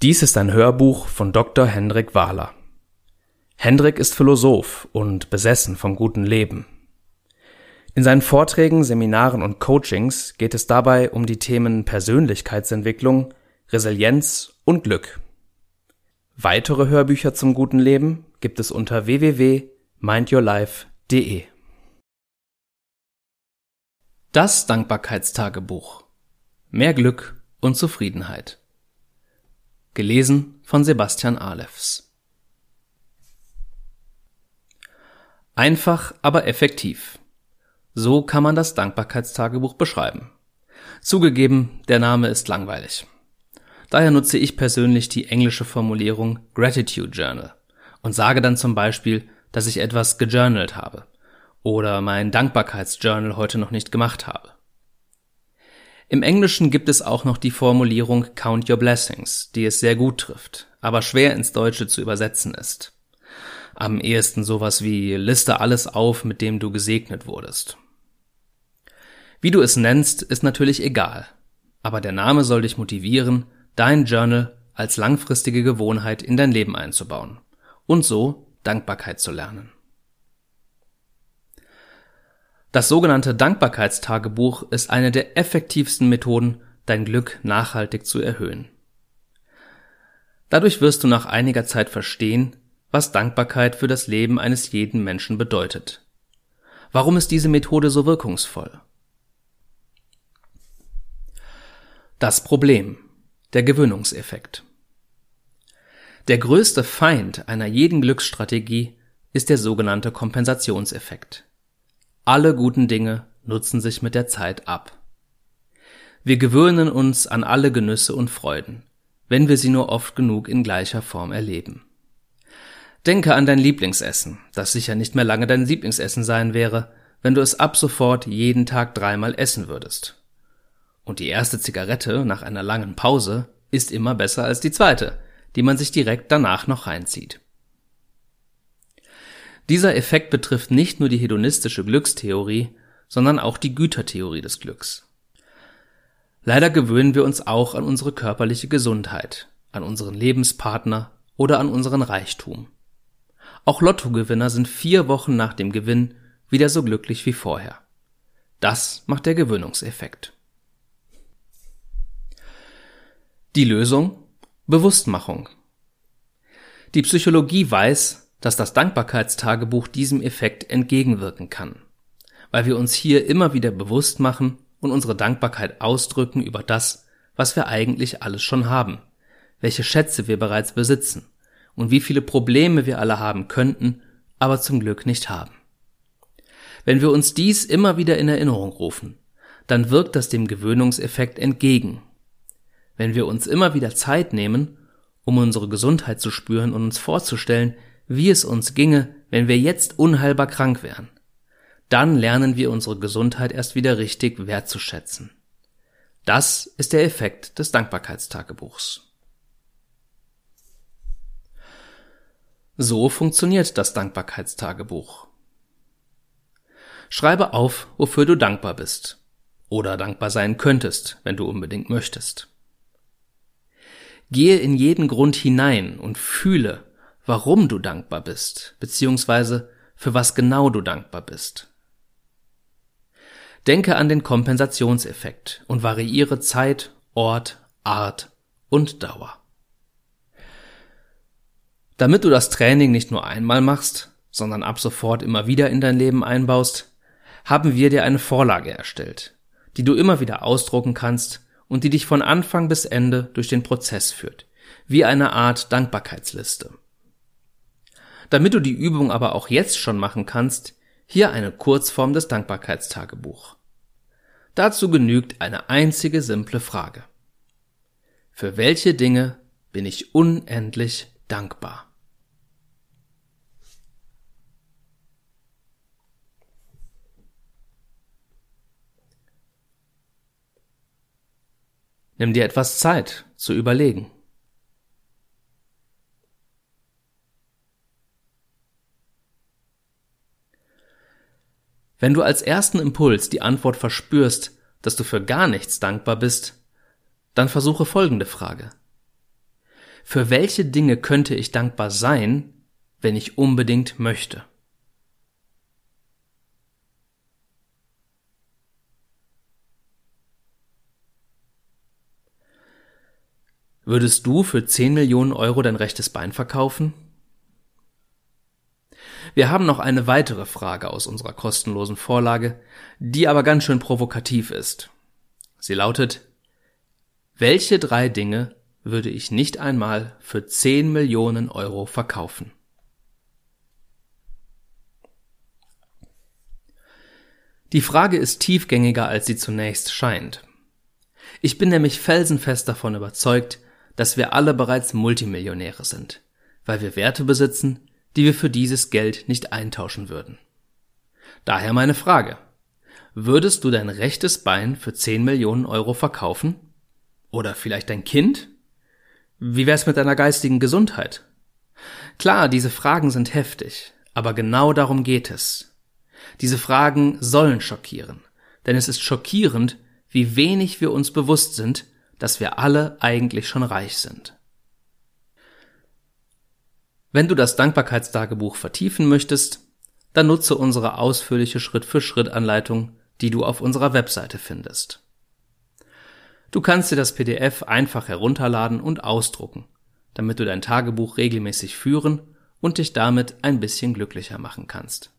Dies ist ein Hörbuch von Dr. Hendrik Wahler. Hendrik ist Philosoph und besessen vom guten Leben. In seinen Vorträgen, Seminaren und Coachings geht es dabei um die Themen Persönlichkeitsentwicklung, Resilienz und Glück. Weitere Hörbücher zum guten Leben gibt es unter www.mindyourlife.de. Das Dankbarkeitstagebuch. Mehr Glück und Zufriedenheit. Gelesen von Sebastian Alefs. Einfach, aber effektiv. So kann man das Dankbarkeitstagebuch beschreiben. Zugegeben, der Name ist langweilig. Daher nutze ich persönlich die englische Formulierung Gratitude Journal und sage dann zum Beispiel, dass ich etwas gejournalt habe oder mein Dankbarkeitsjournal heute noch nicht gemacht habe. Im Englischen gibt es auch noch die Formulierung Count Your Blessings, die es sehr gut trifft, aber schwer ins Deutsche zu übersetzen ist. Am ehesten sowas wie Liste alles auf, mit dem du gesegnet wurdest. Wie du es nennst, ist natürlich egal, aber der Name soll dich motivieren, dein Journal als langfristige Gewohnheit in dein Leben einzubauen und so Dankbarkeit zu lernen. Das sogenannte Dankbarkeitstagebuch ist eine der effektivsten Methoden, dein Glück nachhaltig zu erhöhen. Dadurch wirst du nach einiger Zeit verstehen, was Dankbarkeit für das Leben eines jeden Menschen bedeutet. Warum ist diese Methode so wirkungsvoll? Das Problem. Der Gewöhnungseffekt. Der größte Feind einer jeden Glücksstrategie ist der sogenannte Kompensationseffekt. Alle guten Dinge nutzen sich mit der Zeit ab. Wir gewöhnen uns an alle Genüsse und Freuden, wenn wir sie nur oft genug in gleicher Form erleben. Denke an dein Lieblingsessen, das sicher nicht mehr lange dein Lieblingsessen sein wäre, wenn du es ab sofort jeden Tag dreimal essen würdest. Und die erste Zigarette nach einer langen Pause ist immer besser als die zweite, die man sich direkt danach noch reinzieht. Dieser Effekt betrifft nicht nur die hedonistische Glückstheorie, sondern auch die Gütertheorie des Glücks. Leider gewöhnen wir uns auch an unsere körperliche Gesundheit, an unseren Lebenspartner oder an unseren Reichtum. Auch Lottogewinner sind vier Wochen nach dem Gewinn wieder so glücklich wie vorher. Das macht der Gewöhnungseffekt. Die Lösung? Bewusstmachung. Die Psychologie weiß, dass das Dankbarkeitstagebuch diesem Effekt entgegenwirken kann, weil wir uns hier immer wieder bewusst machen und unsere Dankbarkeit ausdrücken über das, was wir eigentlich alles schon haben, welche Schätze wir bereits besitzen und wie viele Probleme wir alle haben könnten, aber zum Glück nicht haben. Wenn wir uns dies immer wieder in Erinnerung rufen, dann wirkt das dem Gewöhnungseffekt entgegen. Wenn wir uns immer wieder Zeit nehmen, um unsere Gesundheit zu spüren und uns vorzustellen, wie es uns ginge, wenn wir jetzt unheilbar krank wären. Dann lernen wir unsere Gesundheit erst wieder richtig wertzuschätzen. Das ist der Effekt des Dankbarkeitstagebuchs. So funktioniert das Dankbarkeitstagebuch. Schreibe auf, wofür du dankbar bist oder dankbar sein könntest, wenn du unbedingt möchtest. Gehe in jeden Grund hinein und fühle, warum du dankbar bist, beziehungsweise für was genau du dankbar bist. Denke an den Kompensationseffekt und variiere Zeit, Ort, Art und Dauer. Damit du das Training nicht nur einmal machst, sondern ab sofort immer wieder in dein Leben einbaust, haben wir dir eine Vorlage erstellt, die du immer wieder ausdrucken kannst und die dich von Anfang bis Ende durch den Prozess führt, wie eine Art Dankbarkeitsliste. Damit du die Übung aber auch jetzt schon machen kannst, hier eine Kurzform des Dankbarkeitstagebuch. Dazu genügt eine einzige simple Frage. Für welche Dinge bin ich unendlich dankbar? Nimm dir etwas Zeit zu überlegen. Wenn du als ersten Impuls die Antwort verspürst, dass du für gar nichts dankbar bist, dann versuche folgende Frage. Für welche Dinge könnte ich dankbar sein, wenn ich unbedingt möchte? Würdest du für 10 Millionen Euro dein rechtes Bein verkaufen? Wir haben noch eine weitere Frage aus unserer kostenlosen Vorlage, die aber ganz schön provokativ ist. Sie lautet, welche drei Dinge würde ich nicht einmal für 10 Millionen Euro verkaufen? Die Frage ist tiefgängiger, als sie zunächst scheint. Ich bin nämlich felsenfest davon überzeugt, dass wir alle bereits Multimillionäre sind, weil wir Werte besitzen, die wir für dieses Geld nicht eintauschen würden. Daher meine Frage. Würdest du dein rechtes Bein für 10 Millionen Euro verkaufen? Oder vielleicht dein Kind? Wie wär's mit deiner geistigen Gesundheit? Klar, diese Fragen sind heftig, aber genau darum geht es. Diese Fragen sollen schockieren, denn es ist schockierend, wie wenig wir uns bewusst sind, dass wir alle eigentlich schon reich sind. Wenn du das Dankbarkeitstagebuch vertiefen möchtest, dann nutze unsere ausführliche Schritt-für-Schritt-Anleitung, die du auf unserer Webseite findest. Du kannst dir das PDF einfach herunterladen und ausdrucken, damit du dein Tagebuch regelmäßig führen und dich damit ein bisschen glücklicher machen kannst.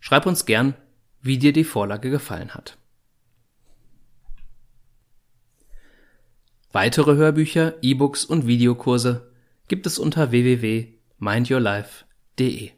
Schreib uns gern, wie dir die Vorlage gefallen hat. Weitere Hörbücher, E-Books und Videokurse gibt es unter www.mindyourlife.de.